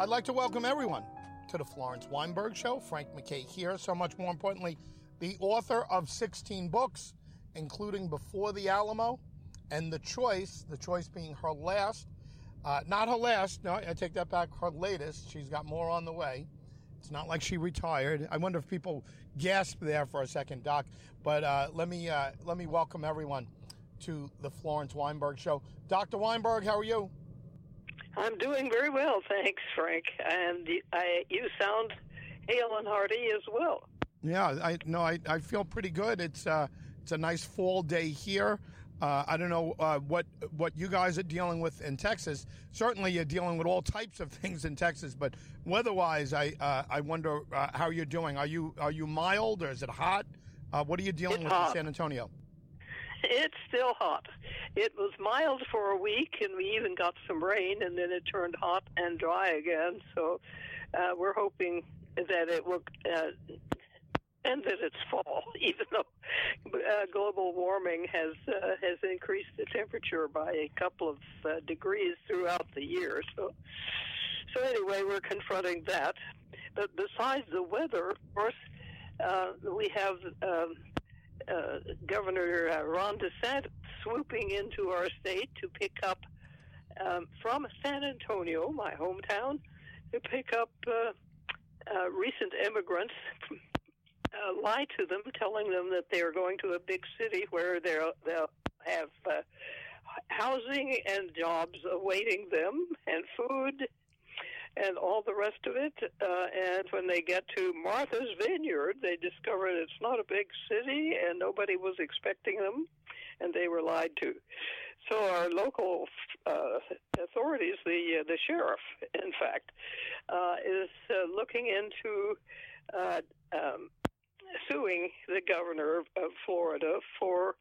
I'd like to welcome everyone to the Florence Weinberg Show. Frank McKay here. So much more importantly, the author of 16 books, including Before the Alamo and The Choice, The Choice being her last. Uh, not her last, no, I take that back, her latest. She's got more on the way. It's not like she retired. I wonder if people gasped there for a second, Doc. But uh, let me uh, let me welcome everyone to the Florence Weinberg Show. Dr. Weinberg, how are you? I'm doing very well, thanks, Frank. And I, you sound hale and hearty as well. Yeah, I no, I, I feel pretty good. It's uh, it's a nice fall day here. Uh, I don't know uh, what what you guys are dealing with in Texas. Certainly, you're dealing with all types of things in Texas, but weather-wise, I uh, I wonder uh, how you're doing. Are you are you mild or is it hot? Uh, what are you dealing it's with hot. in San Antonio? It's still hot. It was mild for a week, and we even got some rain, and then it turned hot and dry again. So uh, we're hoping that it will uh, and that it's fall, even though uh, global warming has uh, has increased the temperature by a couple of uh, degrees throughout the year. So, so anyway, we're confronting that. But besides the weather, of course, uh, we have um, uh, Governor uh, Ron DeSantis swooping into our state to pick up um, from San Antonio, my hometown, to pick up uh, uh, recent immigrants uh, lie to them, telling them that they are going to a big city where they'll they'll have uh, housing and jobs awaiting them, and food, and all the rest of it. Uh, and when they get to Martha's Vineyard, they discover it's not a big city, and nobody was expecting them, and they were lied to. So our local uh, authorities, the uh, the sheriff, in fact, uh, is uh, looking into uh, um, suing the governor of, of Florida for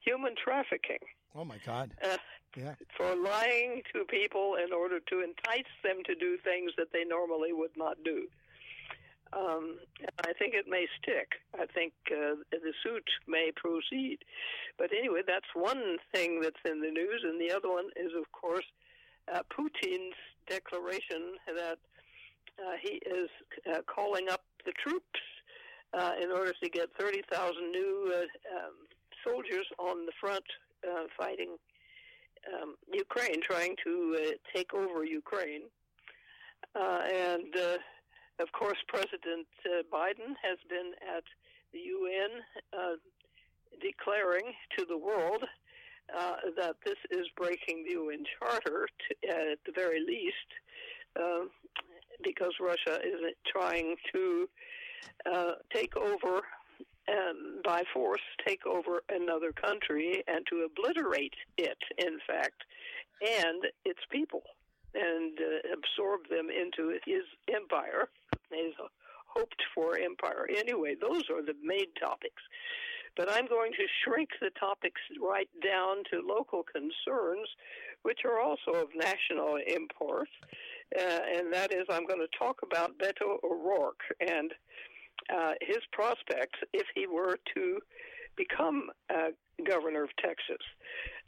human trafficking. Oh my God! Uh, Yeah. for lying to people in order to entice them to do things that they normally would not do. Um, I think it may stick. I think uh, the suit may proceed. But anyway, that's one thing that's in the news, and the other one is, of course, uh, Putin's declaration that uh, he is uh, calling up the troops uh, in order to get 30,000 new uh, um, soldiers on the front uh, fighting um, Ukraine, trying to uh, take over Ukraine. Uh, and uh, of course, President uh, Biden has been at the UN uh, declaring to the world that this is breaking the UN Charter, to, at the very least, uh, because Russia is trying to take over um, by force, take over another country and to obliterate it, in fact, and its people, and uh, absorb them into his empire, his hoped for empire. Anyway, those are the main topics. But I'm going to shrink the topics right down to local concerns, which are also of national import. Uh, and that is, I'm going to talk about Beto O'Rourke and uh, his prospects if he were to become uh, governor of Texas.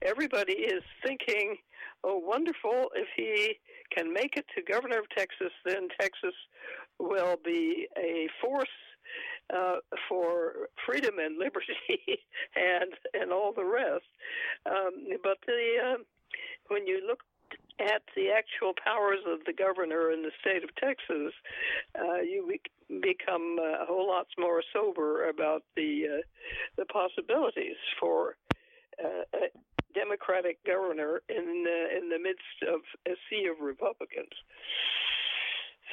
Everybody is thinking, oh, wonderful, if he can make it to governor of Texas, then Texas will be a force uh, for freedom and liberty and and all the rest. Um, but the uh, when you look at the actual powers of the governor in the state of Texas, uh, you be- become uh, a whole lot more sober about the uh, the possibilities for uh, a Democratic governor in the, in the midst of a sea of Republicans.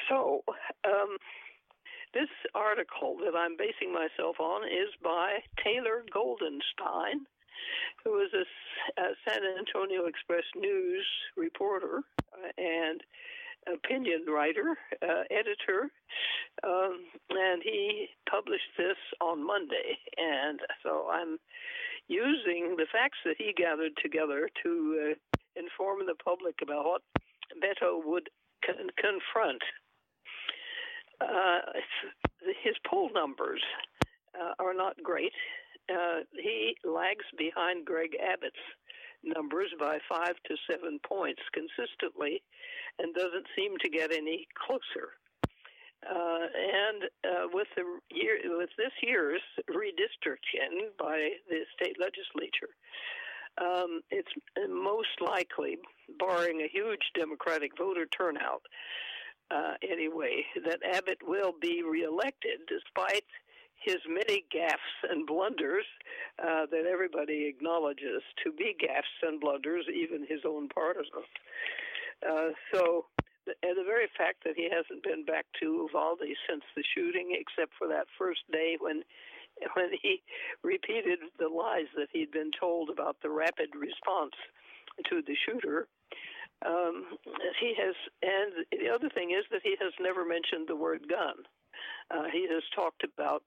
So. Um, this article that I'm basing myself on is by Taylor Goldenstein, who is a, a San Antonio Express News reporter uh, and opinion writer, uh, editor, um, and he published this on Monday. And so I'm using the facts that he gathered together to uh, inform the public about what Beto would con- confront. Uh, his poll numbers uh, are not great. Uh, he lags behind Greg Abbott's numbers by five to seven points consistently and doesn't seem to get any closer. Uh, and uh, with the year, with this year's redistricting by the state legislature, um, it's most likely, barring a huge Democratic voter turnout, uh, anyway, that Abbott will be reelected despite his many gaffes and blunders uh, that everybody acknowledges to be gaffes and blunders, even his own partisans. Uh, so, and the very fact that he hasn't been back to Uvalde since the shooting, except for that first day when when he repeated the lies that he'd been told about the rapid response to the shooter. Um, he has, and the other thing is that he has never mentioned the word gun. Uh, he has talked about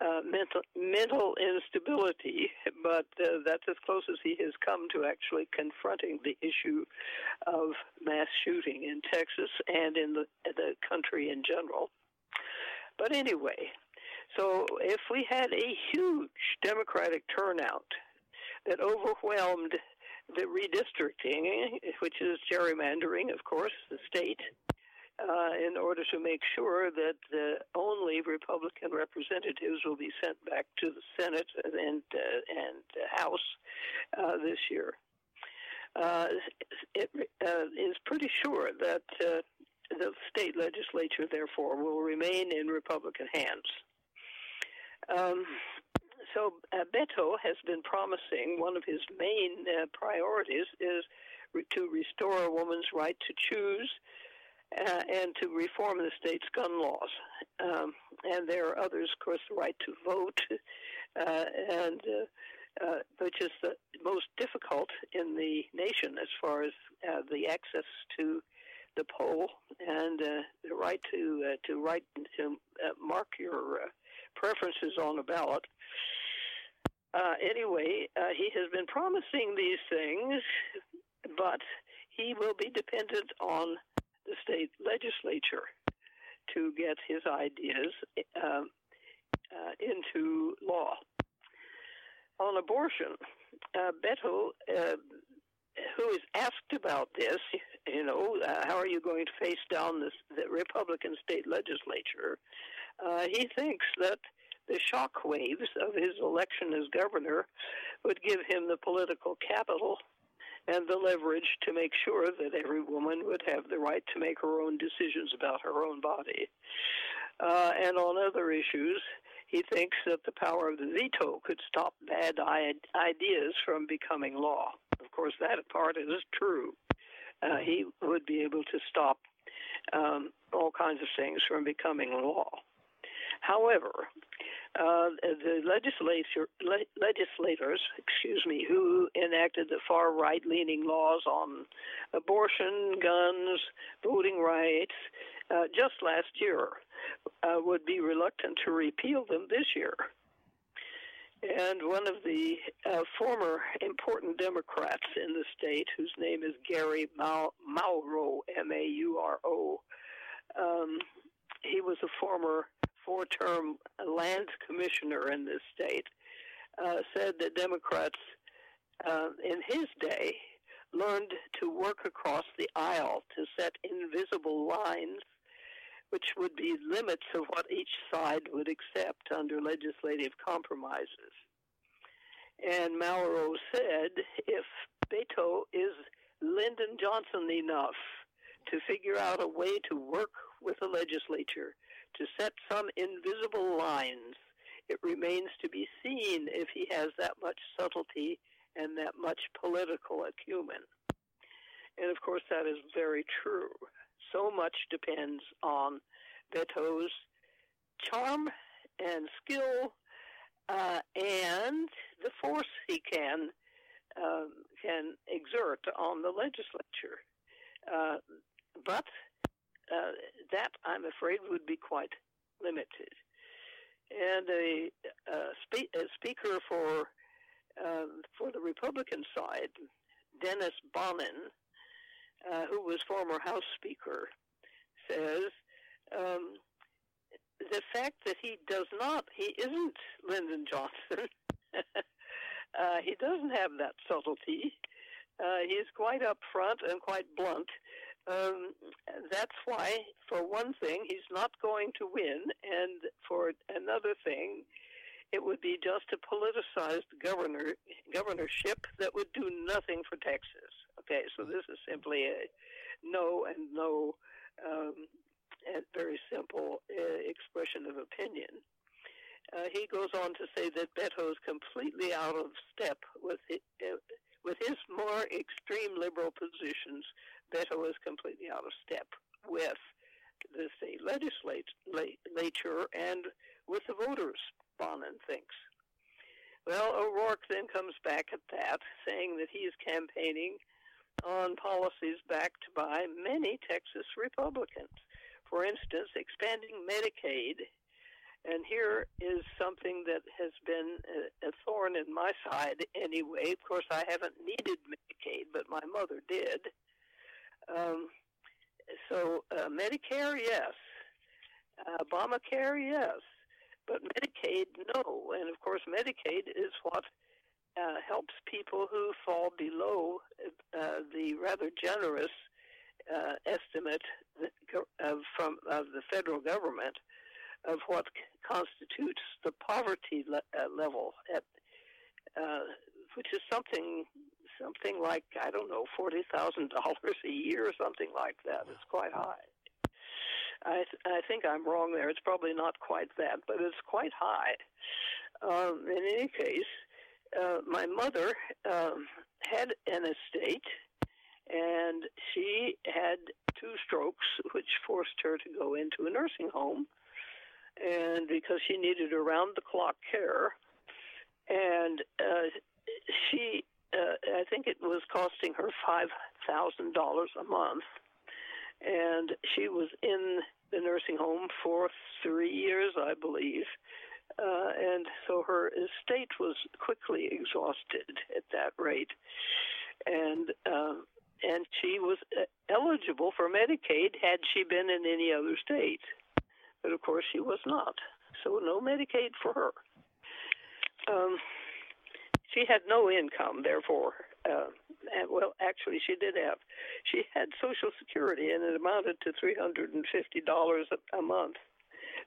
uh, mental mental instability, but uh, that's as close as he has come to actually confronting the issue of mass shooting in Texas and in the the country in general. But anyway, so if we had a huge Democratic turnout that overwhelmed the redistricting, which is gerrymandering, of course, the state, uh, in order to make sure that the only Republican representatives will be sent back to the Senate and uh, and House uh, this year. Uh, it is pretty sure that the state legislature, therefore, will remain in Republican hands. Um, so Beto has been promising one of his main priorities is re- to restore a woman's right to choose uh, and to reform the state's gun laws. Um, and there are others, of course, the right to vote, uh, and uh, uh, which is the most difficult in the nation as far as the access to the poll and the right to to write to mark your preferences on a ballot. Uh, anyway, uh, he has been promising these things, but he will be dependent on the state legislature to get his ideas um, uh, into law. On abortion, uh, Beto, uh, who is asked about this, you know, uh, how are you going to face down this, the Republican state legislature? Uh, he thinks that the shock waves of his election as governor would give him the political capital and the leverage to make sure that every woman would have the right to make her own decisions about her own body. Uh, and on other issues, he thinks that the power of the veto could stop bad ideas from becoming law. Of course, that part is true. Uh, he would be able to stop um, all kinds of things from becoming law. However, uh, the legislature, le- legislators, excuse me, who enacted the far right leaning laws on abortion, guns, voting rights, uh, just last year, uh, would be reluctant to repeal them this year. And one of the uh, former important Democrats in the state, whose name is Gary Mauro, M A U R O, um, he was a former four term land commissioner in this state, uh, said that Democrats uh, in his day learned to work across the aisle to set invisible lines which would be limits of what each side would accept under legislative compromises. And Mauro said if Beto is Lyndon Johnson enough to figure out a way to work with the legislature to set some invisible lines, it remains to be seen if he has that much subtlety and that much political acumen. And of course, that is very true. So much depends on Beto's charm and skill uh, and the force he can um, can exert on the legislature. Uh, but uh, that, I'm afraid, would be quite limited. And a, a, spe- a speaker for um, for the Republican side, Dennis Bonnen, uh, who was former House Speaker, says um, the fact that he does not, he isn't Lyndon Johnson. uh, he doesn't have that subtlety. Uh, he's quite upfront and quite blunt. Um, that's why, for one thing, he's not going to win, and for another thing, it would be just a politicized governor governorship that would do nothing for Texas. Okay, so this is simply a no and no, um, and very simple uh, expression of opinion. Uh, he goes on to say that Beto is completely out of step with it, uh, with his more extreme liberal positions. Beto is completely out of step with the state legislature and with the voters. Bonnen thinks. Well, O'Rourke then comes back at that, saying that he is campaigning on policies backed by many Texas Republicans. For instance, expanding Medicaid. And here is something that has been a, thorn in my side anyway. Of course, I haven't needed Medicaid, but my mother did. Um, so, uh, Medicare, yes. Uh, Obamacare, yes. But Medicaid, no. And of course, Medicaid is what uh, helps people who fall below uh, the rather generous uh, estimate of, from of the federal government of what constitutes the poverty le- uh, level at uh, which is something something like I don't know forty thousand dollars a year or something like that. It's quite high. I, th- I think I'm wrong there. It's probably not quite that, but it's quite high. Um, in any case, uh, my mother um, had an estate, and she had two strokes, which forced her to go into a nursing home, and because she needed around-the-clock care, and uh, she, uh, I think it was costing her five thousand dollars a month. And she was in the nursing home for three years, I believe. Uh, and so her estate was quickly exhausted at that rate, and um, and she was uh, eligible for Medicaid had she been in any other state, but of course she was not. So no Medicaid for her. Um, she had no income, therefore, uh, and, well, actually, she did have. She had Social Security, and it amounted to three hundred and fifty dollars a month.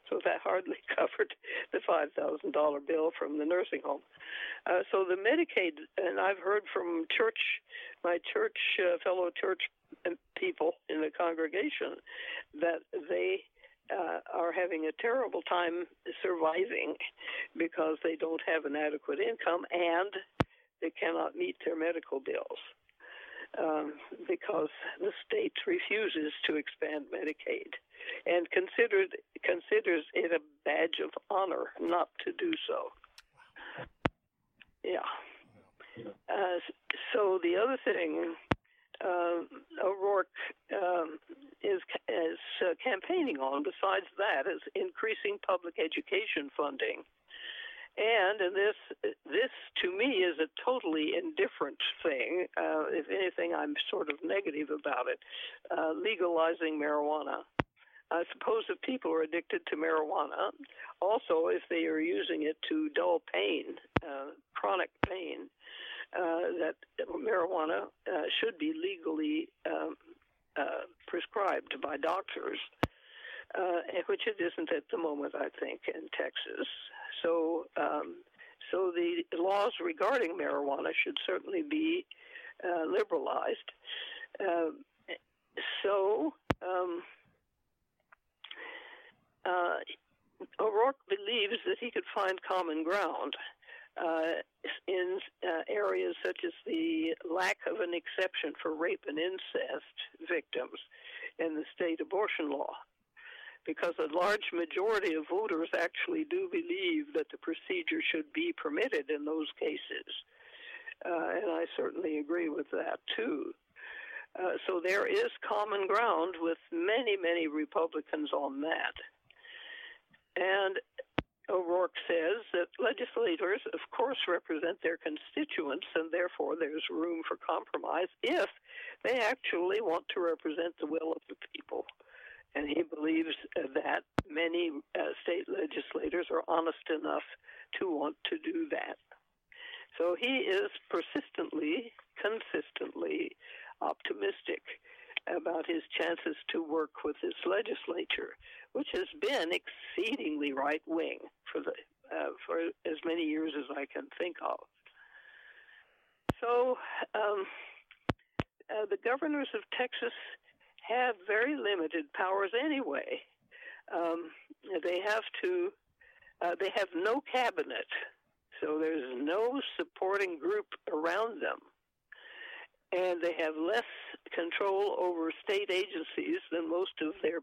So that hardly covered the five thousand dollar bill from the nursing home. Uh, so the Medicaid, and I've heard from church, my church uh, fellow church people in the congregation, that they uh, are having a terrible time surviving because they don't have an adequate income and they cannot meet their medical bills um, because the state refuses to expand Medicaid and considered considers it a badge of honor not to do so. Yeah. Uh, so the other thing uh, O'Rourke um, is is uh, campaigning on, besides that, is increasing public education funding and and this this to me is a totally indifferent thing. Uh, if anything, I'm sort of negative about it. Uh, legalizing marijuana. I suppose if people are addicted to marijuana, also if they are using it to dull pain, uh, chronic pain, that marijuana uh, should be legally um, uh, prescribed by doctors, uh, which it isn't at the moment, I think, in Texas. So, um, so the laws regarding marijuana should certainly be uh, liberalized. Uh, so, um, uh, O'Rourke believes that he could find common ground uh, in uh, areas such as the lack of an exception for rape and incest victims in the state abortion law because a large majority of voters actually do believe that the procedure should be permitted in those cases. Uh, and I certainly agree with that too. Uh, so there is common ground with many, many Republicans on that. And O'Rourke says that legislators, of course, represent their constituents, and therefore there's room for compromise if they actually want to represent the will of the people and he believes that many uh, state legislators are honest enough to want to do that. So he is persistently, consistently optimistic about his chances to work with his legislature, which has been exceedingly right wing for the uh, for as many years as I can think of. So um, uh, the governors of Texas have very limited powers anyway. Um, they have to. Uh, they have no cabinet, so there's no supporting group around them and they have less control over state agencies than most of their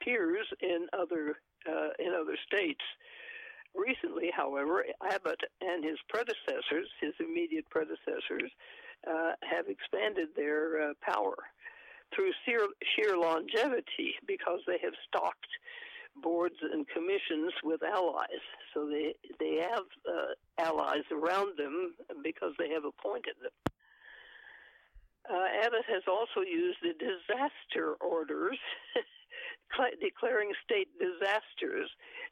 peers in other uh, in other states. Recently, however, Abbott and his predecessors, his immediate predecessors, uh, have expanded their uh, power through sheer, sheer longevity because they have stocked boards and commissions with allies. So they they have uh, allies around them because they have appointed them. Uh, Abbott has also used the disaster orders, declaring state disasters,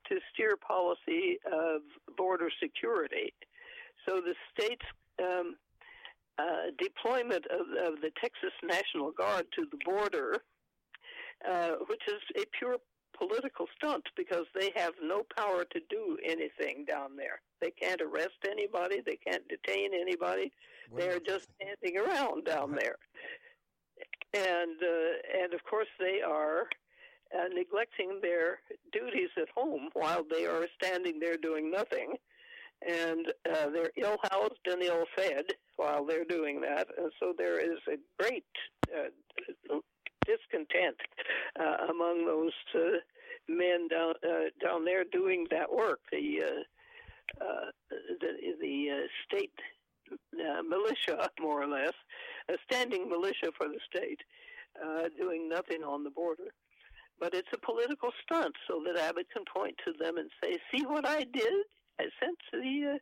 to steer policy of border security. So the state's um, uh, deployment of, of, the Texas National Guard to the border, uh, which is a pure political stunt because they have no power to do anything down there. They can't arrest anybody. They can't detain anybody. They're just standing around down there. And uh, and of course they are uh, neglecting their duties at home while they are standing there doing nothing, and uh, they're ill housed and ill fed while they're doing that. And so there is a great uh, discontent uh, among those uh, men down uh, down there doing that work. The uh, uh, the the uh, state militia, more or less, a standing militia for the state, doing nothing on the border. But it's a political stunt so that Abbott can point to them and say, "See what I did? I sent the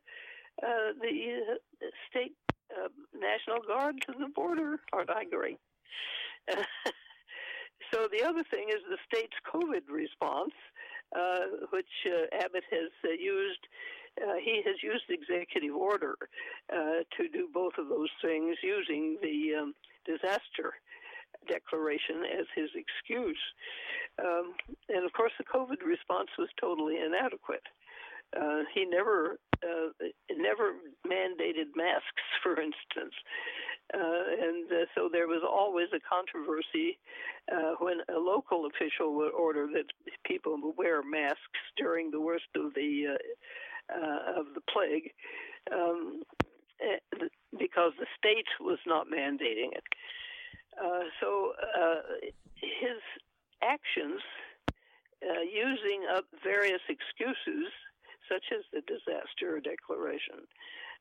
the state national guard to the border. Aren't I great?" so the other thing is the state's COVID response, uh, which uh, Abbott has uh, used. Uh, he has used executive order uh, to do both of those things using the um, disaster declaration as his excuse. Um, and of course, the COVID response was totally inadequate. Uh, he never uh, never mandated masks, for instance, uh, and uh, so there was always a controversy uh, when a local official would order that people wear masks during the worst of the uh, of the plague, um, eh, because the state was not mandating it. so his actions, using up various excuses such as the disaster declaration,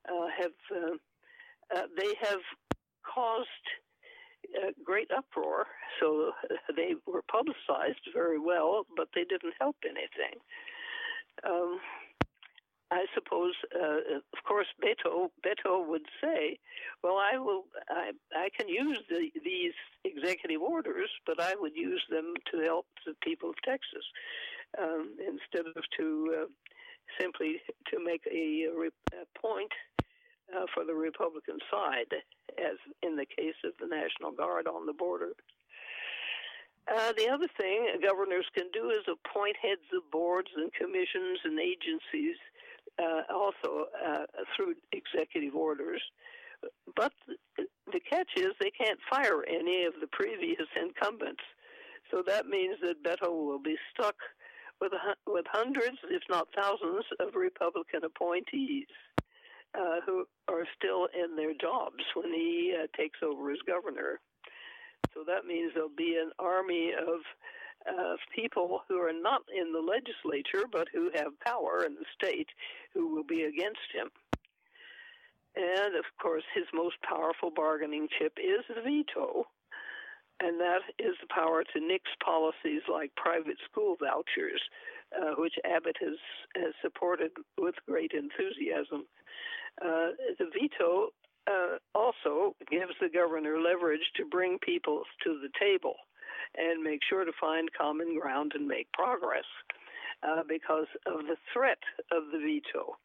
uh, have uh, uh, they have caused great uproar. So they were publicized very well, but they didn't help anything. Um, I suppose, uh, of course, Beto Beto would say, "Well, I will, I, I can use the, these executive orders, but I would use them to help the people of Texas um, instead of to uh, simply to make a, a point uh, for the Republican side, as in the case of the National Guard on the border. Uh, the other thing governors can do is appoint heads of boards and commissions and agencies, uh, also uh, through executive orders. But the catch is they can't fire any of the previous incumbents. So that means that Beto will be stuck with, with hundreds, if not thousands, of Republican appointees uh, who are still in their jobs when he uh, takes over as governor. So that means there'll be an army of uh, people who are not in the legislature but who have power in the state who will be against him. And of course, his most powerful bargaining chip is the veto and that is the power to nix policies like private school vouchers, uh, which Abbott has, has supported with great enthusiasm. Uh, the veto uh, also gives the governor leverage to bring people to the table and make sure to find common ground and make progress uh, because of the threat of the veto.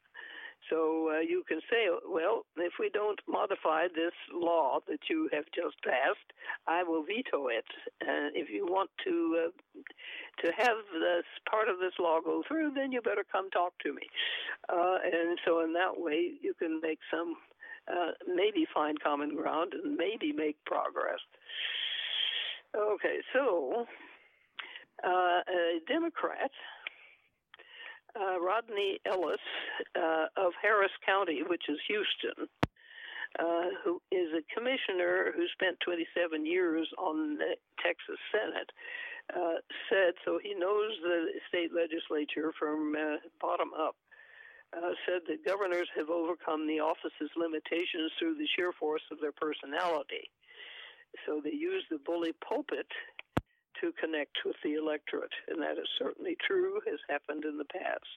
So uh, you can say, well, if we don't modify this law that you have just passed, I will veto it. And if you want to uh, to have this part of this law go through, then you better come talk to me. Uh, and so in that way, you can make some uh, maybe find common ground and maybe make progress. Okay, so uh, a Democrat uh, Rodney Ellis uh, of Harris County, which is Houston, uh, who is a commissioner who spent 27 years on the Texas Senate, uh, said so he knows the state legislature from uh, bottom up. Uh, said that governors have overcome the office's limitations through the sheer force of their personality. So they use the bully pulpit to connect with the electorate, and that is certainly true, has happened in the past.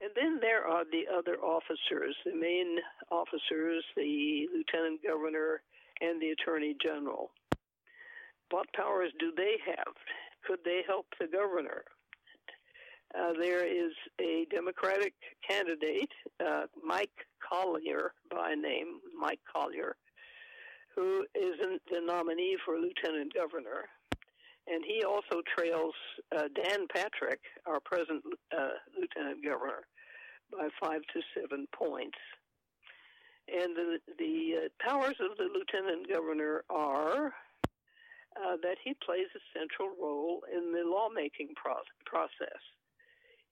And then there are the other officers, the main officers, the lieutenant governor, and the attorney general. What powers do they have? Could they help the governor? Uh, there is a Democratic candidate, uh, Mike Collier by name, Mike Collier, who is the nominee for lieutenant governor and he also trails uh, Dan Patrick, our present uh, lieutenant governor, by five to seven points. And the, the uh, powers of the lieutenant governor are uh, that he plays a central role in the lawmaking pro- process.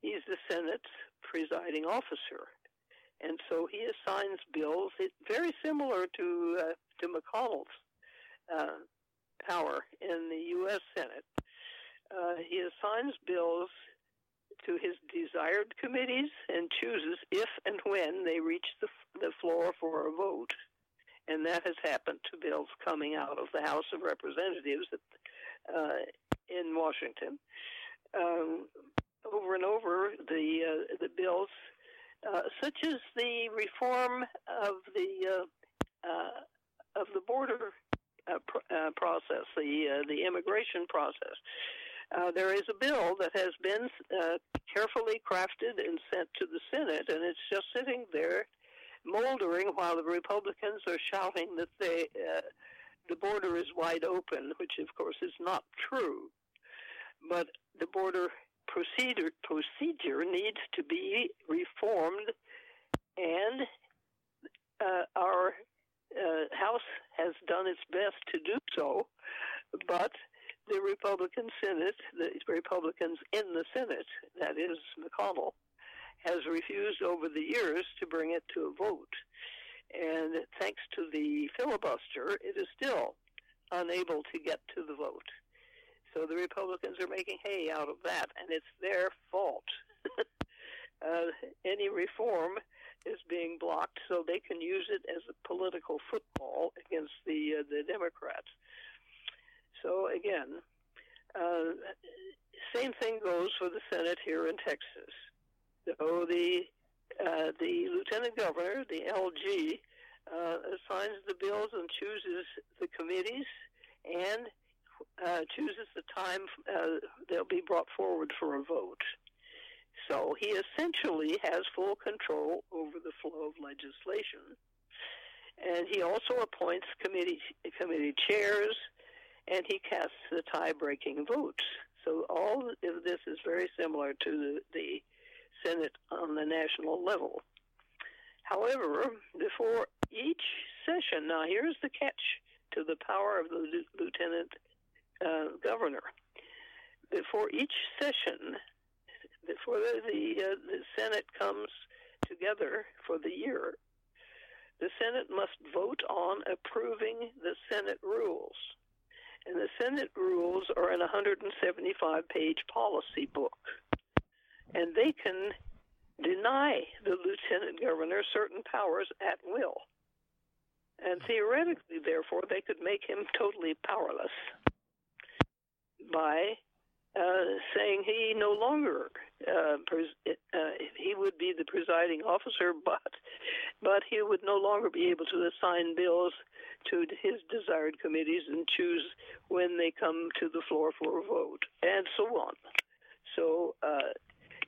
He's the Senate's presiding officer, and so he assigns bills. It, very similar to uh, to McConnell's uh, power in the U.S. Senate. Uh, he assigns bills to his desired committees and chooses if and when they reach the, the floor for a vote. And that has happened to bills coming out of the House of Representatives uh, in Washington. Um, over and over, the uh, the bills, uh, such as the reform of the uh, uh, of the border uh, pr- uh, process, the uh, the immigration process. Uh, there is a bill that has been uh, carefully crafted and sent to the Senate, and it's just sitting there, moldering while the Republicans are shouting that they the border is wide open, which of course is not true. But the border procedure procedure needs to be reformed, and our uh, House has done its best to do so, but the Republican Senate, the Republicans in the Senate, that is McConnell, has refused over the years to bring it to a vote. And thanks to the filibuster, it is still unable to get to the vote. So the Republicans are making hay out of that, and it's their fault. uh, any reform is being blocked so they can use it as a political football against the uh, the Democrats. So again, uh, same thing goes for the Senate here in Texas. So the uh, the lieutenant governor, the LG, uh, assigns the bills and chooses the committees and uh, chooses the time uh, they'll be brought forward for a vote. So he essentially has full control over the flow of legislation. And he also appoints committee committee chairs, and he casts the tie-breaking votes. So all of this is very similar to the, the Senate on the national level. However, before each session, now here's the catch to the power of the lieutenant uh, governor. Before each session, before the uh, the Senate comes together for the year, the Senate must vote on approving the Senate rules. And the Senate rules are in a 175 page policy book. And they can deny the lieutenant governor certain powers at will. And theoretically, therefore, they could make him totally powerless by uh, saying he no longer uh, pres- uh, he would be the presiding officer, but but he would no longer be able to assign bills to his desired committees and choose when they come to the floor for a vote, and so on. So uh,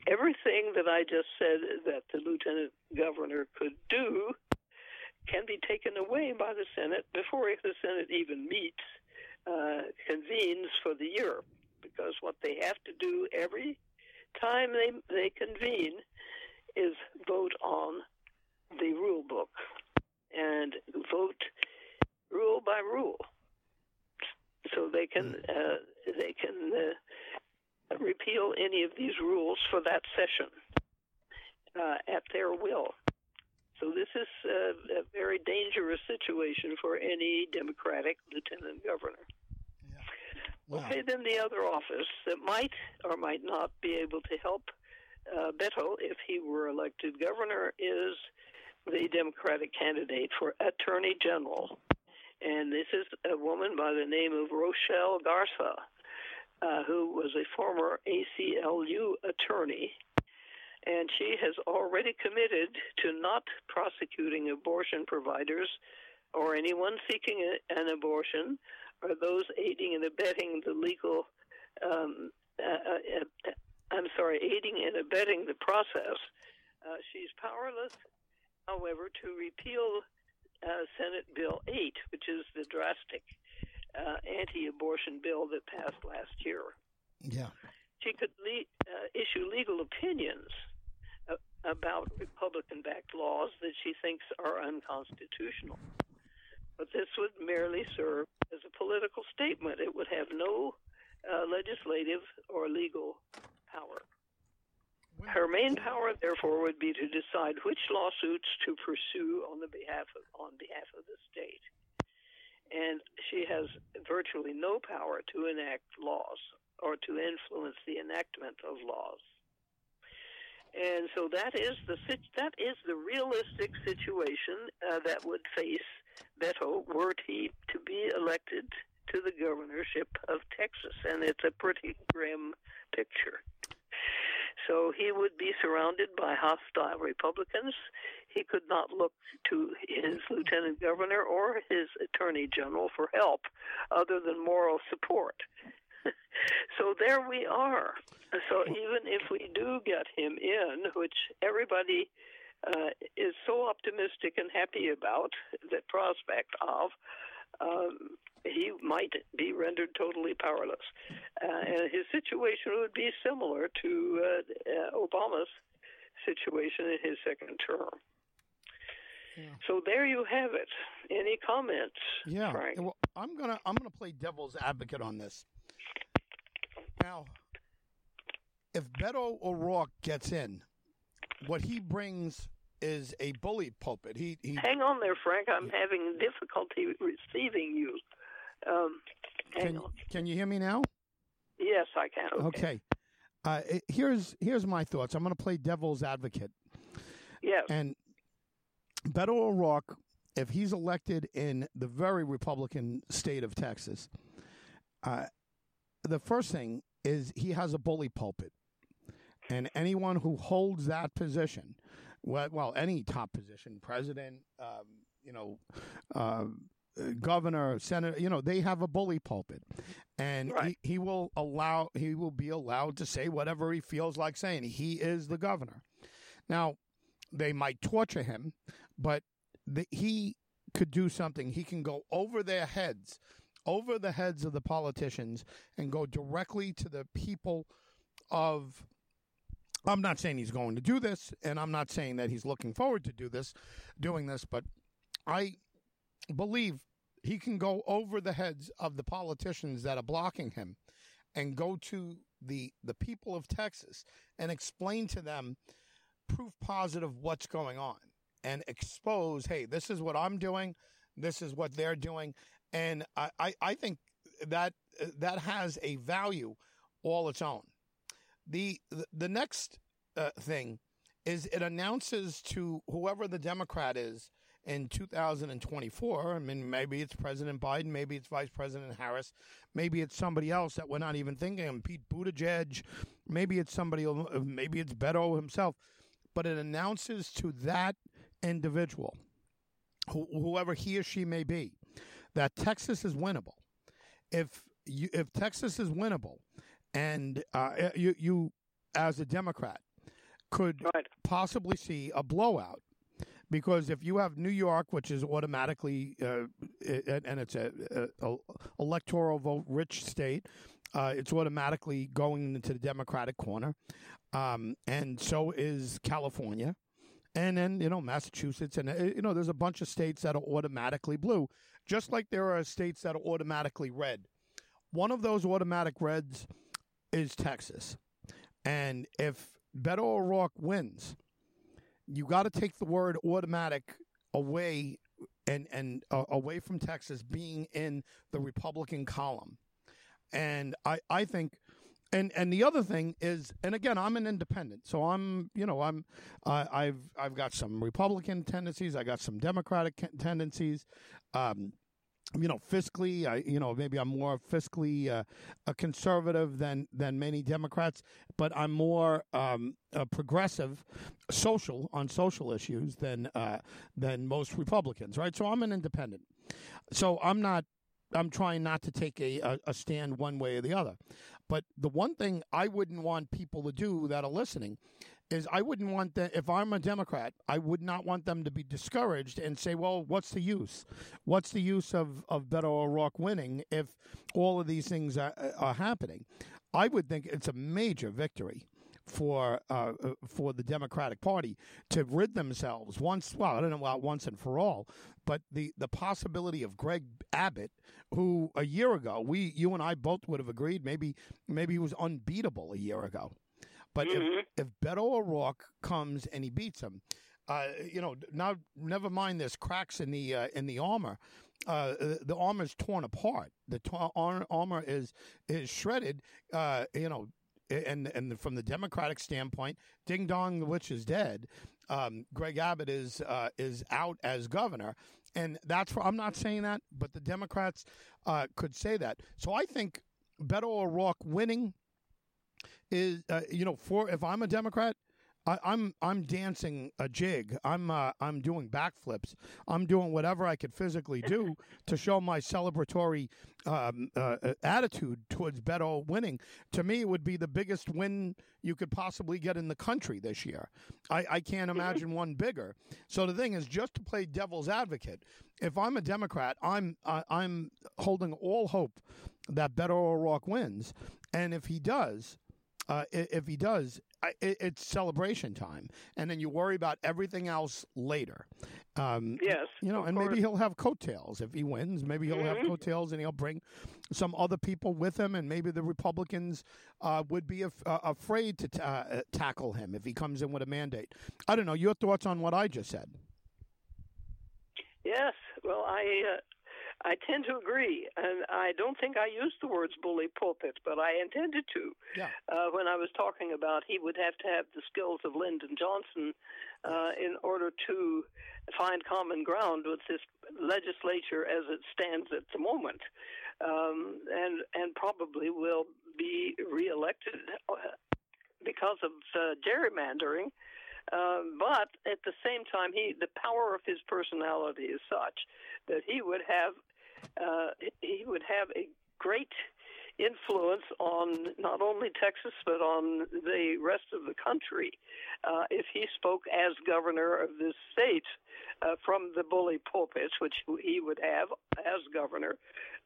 everything that I just said that the lieutenant governor could do can be taken away by the Senate before the Senate even meets, uh, convenes for the year. Because what they have to do every time they, they convene is vote on the rule book and vote rule by rule. So they can hmm. uh, they can uh, repeal any of these rules for that session uh, at their will. So this is a, a, very dangerous situation for any Democratic lieutenant governor. Wow. Okay, then the other office that might or might not be able to help uh, Beto if he were elected governor is the Democratic candidate for Attorney General. And this is a woman by the name of Rochelle Garza, uh, who was a former ACLU attorney and she has already committed to not prosecuting abortion providers or anyone seeking a, an abortion or those aiding and abetting the legal um, uh, uh, uh, I'm sorry, aiding and abetting the process. Uh, she's powerless, however, to repeal uh, Senate Bill 8, which is the drastic uh, anti abortion bill that passed last year. Yeah. She could le- issue legal opinions about Republican backed laws that she thinks are unconstitutional. But this would merely serve as a political statement. It would have no uh, legislative or legal power. Her main power, therefore, would be to decide which lawsuits to pursue on the behalf of, on behalf of the state. And she has virtually no power to enact laws or to influence the enactment of laws. And so that is the that is the realistic situation uh, that would face Beto were he to be elected to the governorship of Texas, and it's a pretty grim picture. So he would be surrounded by hostile Republicans. He could not look to his lieutenant governor or his attorney general for help other than moral support. so there we are. So even if we do get him in, which everybody uh, is so optimistic and happy about the prospect of, um, he might be rendered totally powerless. Uh, and his situation would be similar to uh, uh Obama's situation in his second term. Yeah. So there you have it. Any comments? Yeah. Frank? Well, I'm gonna I'm gonna play devil's advocate on this. Now, if Beto O'Rourke gets in, what he brings is a bully pulpit. He, he hang on there, Frank. I'm having difficulty receiving you. Um, can, can you hear me now? Yes, I can. Okay. okay. Uh, here's here's my thoughts. I'm going to play devil's advocate. Yes. And Beto O'Rourke, if he's elected in the very Republican state of Texas, uh, the first thing is he has a bully pulpit. And anyone who holds that position, well, well any top position, president, um, you know, uh, governor, senator, you know, they have a bully pulpit, and right. he, he will allow he will be allowed to say whatever he feels like saying. He is the governor. Now, they might torture him, but the, he could do something. He can go over their heads over the heads of the politicians and go directly to the people of I'm not saying he's going to do this and I'm not saying that he's looking forward to do this doing this but I believe he can go over the heads of the politicians that are blocking him and go to the the people of Texas and explain to them proof positive what's going on and expose hey this is what I'm doing this is what they're doing and I, I, I think that that has a value all its own. The the next uh, thing is it announces to whoever the Democrat is in 2024. I mean, maybe it's President Biden, maybe it's Vice President Harris, maybe it's somebody else that we're not even thinking of, Pete Buttigieg, maybe it's somebody, maybe it's Beto himself. But it announces to that individual, whoever he or she may be, that Texas is winnable. If you, if Texas is winnable, and uh, you you as a Democrat, could right. possibly see a blowout. Because if you have New York, which is automatically, uh, and it's a, a, a, electoral vote rich state, uh, it's automatically going into the Democratic corner, um, and so is California, and then you know Massachusetts, and uh, you know there's a bunch of states that are automatically blue, just like there are states that are automatically red. One of those automatic reds is Texas, and if Beto O'Rourke wins, you got to take the word automatic away and and uh, away from Texas being in the Republican column. And I I think and and the other thing is and again I'm an independent. So I'm, you know, I'm I've I've got some Republican tendencies, I got some Democratic tendencies. Um, you know, fiscally, I, you know, maybe I'm more fiscally uh, a conservative than than many Democrats, but I'm more um, progressive, social on social issues than uh, than most Republicans, right? So I'm an independent. So I'm not. I'm trying not to take a, a, a stand one way or the other. But the one thing I wouldn't want people to do that are listening is I wouldn't want that if I'm a Democrat, I would not want them to be discouraged and say, "Well, what's the use? What's the use of of Beto O'Rourke winning if all of these things are, are happening?" I would think it's a major victory for uh, uh, for the Democratic Party to rid themselves once. Well, I don't know about once and for all, but the the possibility of Greg Abbott, who a year ago we you and I both would have agreed maybe maybe he was unbeatable a year ago. But mm-hmm. if, if Beto O'Rourke comes and he beats him, uh, you know, now never mind there's cracks in the uh, in the armor. Uh, the armor is torn apart. The armor is is shredded. Uh, you know, and and from the Democratic standpoint, Ding Dong, the witch is dead. Um, Greg Abbott is uh, is out as governor, and that's I'm not saying that, but the Democrats uh, could say that. So I think Beto O'Rourke winning is uh, you know for if I'm a Democrat, I, am I'm, I'm dancing a jig. I'm uh, I'm doing backflips. I'm doing whatever I could physically do to show my celebratory um, uh, uh, attitude towards Beto winning. To me, it would be the biggest win you could possibly get in the country this year. I, I can't mm-hmm. imagine one bigger. So the thing is, just to play devil's advocate, if I'm a Democrat, I'm uh, I'm holding all hope that Beto O'Rourke wins, and if he does uh, if he does, it's celebration time, and then you worry about everything else later. Um, yes, you know, and course. maybe he'll have coattails if he wins. Maybe he'll mm-hmm. have coattails, and he'll bring some other people with him, and maybe the Republicans uh, would be af- uh, afraid to t- uh, tackle him if he comes in with a mandate. I don't know. Your thoughts on what I just said? Yes. Well, I uh, I tend to agree, and I don't think I used the words bully pulpit, but I intended to. Yeah. Uh, when I was talking about he would have to have the skills of Lyndon Johnson uh, in order to find common ground with this legislature as it stands at the moment, um, and and probably will be reelected uh, because of uh, gerrymandering. Uh, but at the same time, he the power of his personality is such that he would have uh, he would have a great influence on not only Texas but on the rest of the country uh, if he spoke as governor of this state uh, from the bully pulpits, which he would have as governor.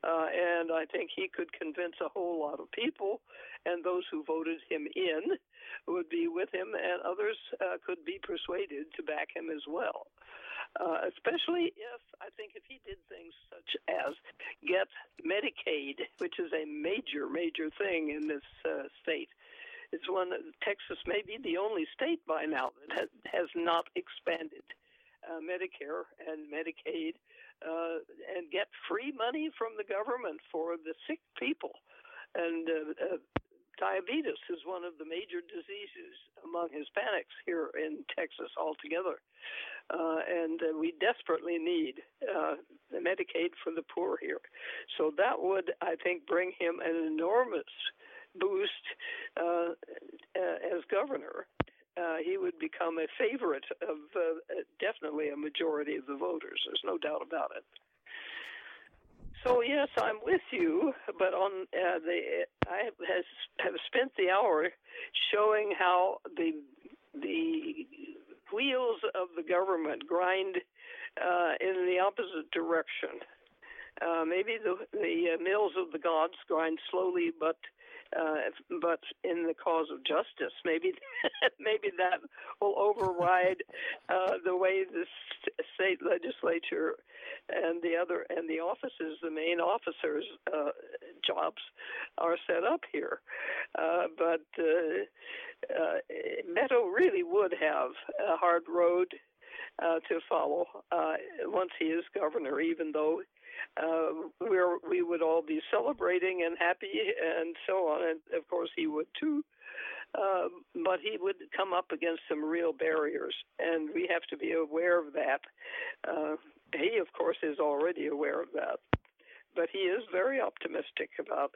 Uh, and I think he could convince a whole lot of people, and those who voted him in would be with him, and others uh, could be persuaded to back him as well uh, especially if I think if he did things such as get Medicaid, which is a major, major thing in this uh, state. It's one that Texas may be the only state by now that has, has not expanded uh, Medicare and Medicaid uh, and get free money from the government for the sick people. And uh, uh, diabetes is one of the major diseases among Hispanics here in Texas altogether. Uh, and uh, we desperately need uh, Medicaid for the poor here. So that would, I think, bring him an enormous boost uh, uh, as governor. Uh, he would become a favorite of definitely a majority of the voters. There's no doubt about it. So yes, I'm with you, but on uh, the I has have spent the hour showing how the the wheels of the government grind uh, in the opposite direction. Uh, maybe the the uh, mills of the gods grind slowly, but uh, but in the cause of justice. Maybe maybe that will override uh, the way the state legislature and the other and the offices, the main officers' uh, jobs, are set up here. Uh, but uh, Beto really would have a hard road to follow once he is governor, even though uh, where we would all be celebrating and happy and so on. And of course, he would too. Uh, but he would come up against some real barriers, and we have to be aware of that. Uh, he, of course, is already aware of that, but he is very optimistic about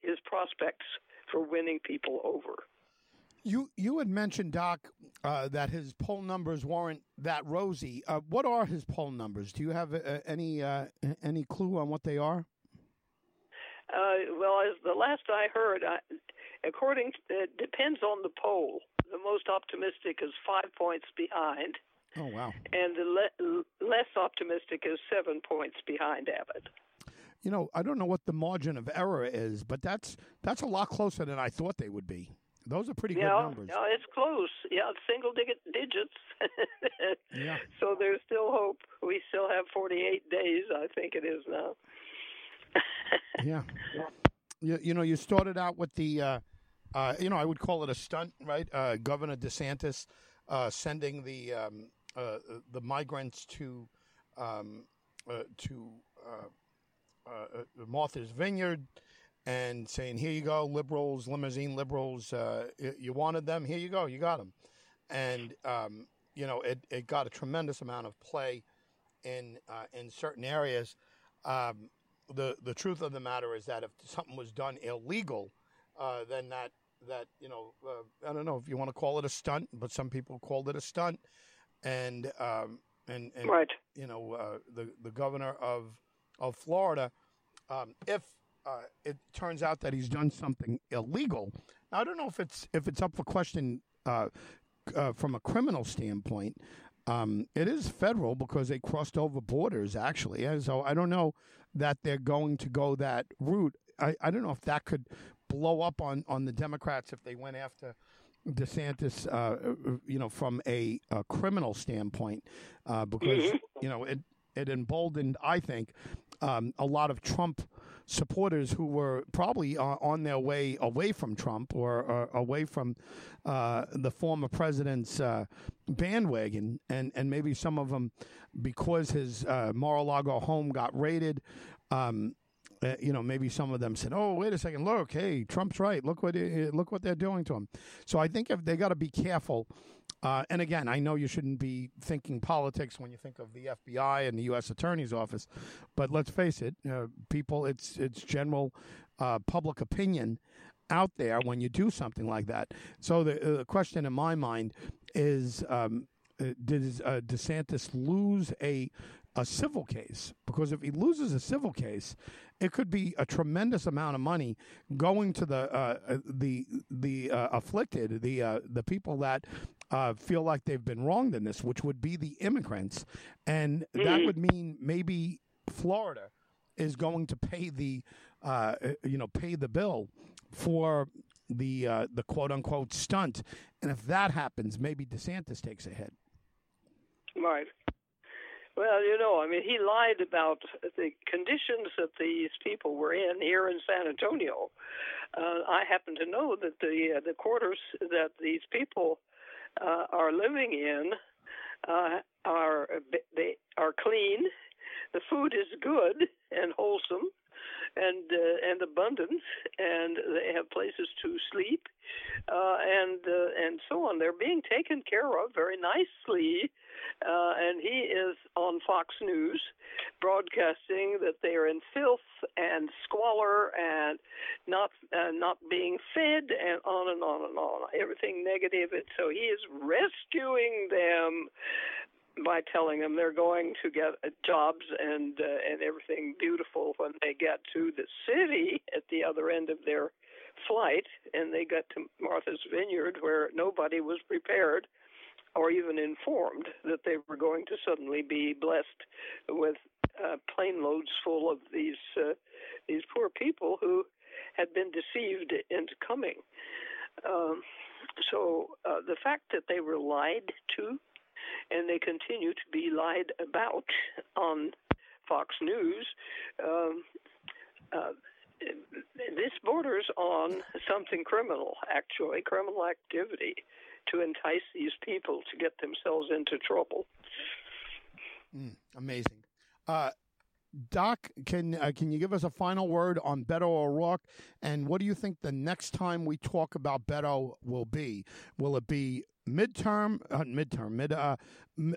his prospects for winning people over. You you had mentioned Doc uh, that his poll numbers weren't that rosy. Uh, what are his poll numbers? Do you have uh, any uh, any clue on what they are? Uh, well, as the last I heard, I, according to, it depends on the poll. The most optimistic is five points behind. Oh wow! And the le- less optimistic is seven points behind Abbott. You know, I don't know what the margin of error is, but that's that's a lot closer than I thought they would be. Those are pretty good numbers. Yeah, it's close. Yeah, single digit digits. yeah. So there's still hope. We still have 48 days, I think it is now. yeah. You, you know, you started out with the, uh, uh, you know, I would call it a stunt, right? Uh, Governor DeSantis uh, sending the um, uh, the migrants to um, uh, to Martha's Vineyard and saying, "Here you go, liberals, limousine liberals. Uh, you wanted them, here you go, you got them." And um, you know, it, it got a tremendous amount of play in uh, in certain areas. Um, the the truth of the matter is that if something was done illegal, uh, then that that you know uh, I don't know if you want to call it a stunt, but some people called it a stunt, and um, and, and right. you know uh, the the governor of of Florida, um, if uh, it turns out that he's done something illegal. Now, I don't know if it's if it's up for question uh, uh, from a criminal standpoint. Um, it is federal because they crossed over borders, actually. And so I don't know that they're going to go that route. I, I don't know if that could blow up on, on the Democrats if they went after DeSantis, uh, you know, from a, a criminal standpoint, uh, because, mm-hmm. you know, it, it emboldened, I think, um, a lot of Trump supporters who were probably uh, on their way away from Trump or, or away from uh, the former president's uh, bandwagon, and, and maybe some of them, because his uh, Mar-a-Lago home got raided. Um, uh, you know, maybe some of them said, "Oh, wait a second, look, hey, Trump's right. Look what look what they're doing to him." So I think if they got to be careful uh, and again, I know you shouldn't be thinking politics when you think of the FBI and the U.S. Attorney's Office, but let's face it, uh, people, it's it's general uh, public opinion out there when you do something like that. So the, uh, question in my mind is: um, Did uh, DeSantis lose a a civil case? Because if he loses a civil case, it could be a tremendous amount of money going to the uh, the the uh, afflicted, the uh, the people that uh, feel like they've been wronged in this, which would be the immigrants, and mm-hmm. that would mean maybe Florida is going to pay the uh, uh, you know pay the bill for the uh, the quote unquote stunt, and if that happens, maybe DeSantis takes a hit. Right. Well, you know, I mean, he lied about the conditions that these people were in here in San Antonio. Uh, I happen to know that the uh, the quarters that these people uh, are living in uh, are they are clean. The food is good and wholesome, and uh, and abundant, and they have places to sleep, uh, and uh, and so on. They're being taken care of very nicely uh, and he is on Fox News broadcasting that they are in filth and squalor and not uh, not being fed and on and on and on everything negative and so he is rescuing them by telling them they're going to get uh, jobs and uh, and everything beautiful when they get to the city at the other end of their flight and they got to Martha's Vineyard where nobody was prepared or even informed that they were going to suddenly be blessed with uh, plane loads full of these uh, these poor people who had been deceived into coming. Um, so uh, the fact that they were lied to, and they continue to be lied about on Fox News. Um, uh, this borders on something criminal, actually, criminal activity to entice these people to get themselves into trouble. Mm, amazing. Uh, Doc, can uh, can you give us a final word on Beto O'Rourke? And what do you think the next time we talk about Beto will be? Will it be midterm, uh, midterm, mid uh,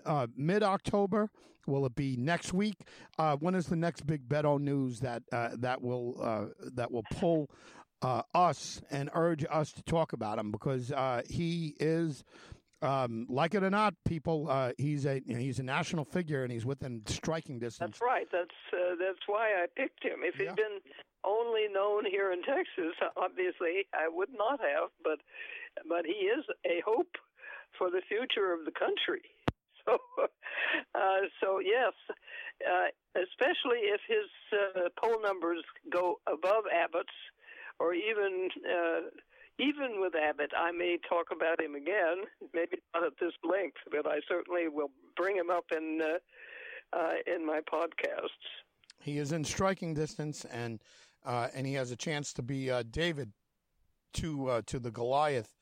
uh, mid October? Will it be next week? Uh, when is the next big Beto news that uh, that will uh, that will pull us and urge us to talk about him? Because he is um, like it or not, people, uh, he's a he's a national figure and he's within striking distance. That's right. That's uh, that's why I picked him. If yeah. he'd been only known here in Texas, obviously I would not have. But but he is a hope for the future of the country. So uh, so yes, uh, especially if his uh, poll numbers go above Abbott's, or even uh, even with Abbott, I may talk about him again, maybe not at this length, but I certainly will bring him up in uh, uh, in my podcasts. He is in striking distance, and uh, and he has a chance to be uh, David to uh, to the Goliath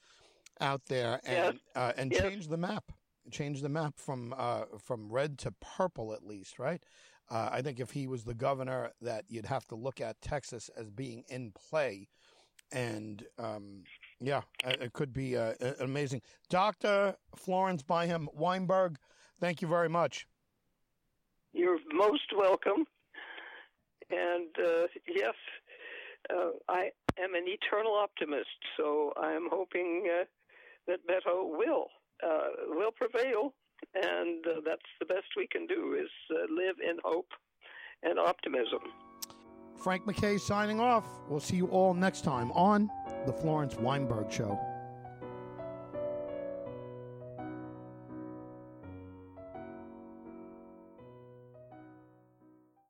out there, and yes. Uh, and yes. change the map, change the map from from red to purple at least, right? I think if he was the governor, that you'd have to look at Texas as being in play and um, yeah, it could be uh, amazing. Dr. Florence Byham Weinberg, thank you very much. You're most welcome. And uh, yes, uh, I am an eternal optimist, so I am hoping uh, that Beto will uh, will prevail, and uh, that's the best we can do is live in hope and optimism. Frank McKay signing off. We'll see you all next time on The Florence Weinberg Show.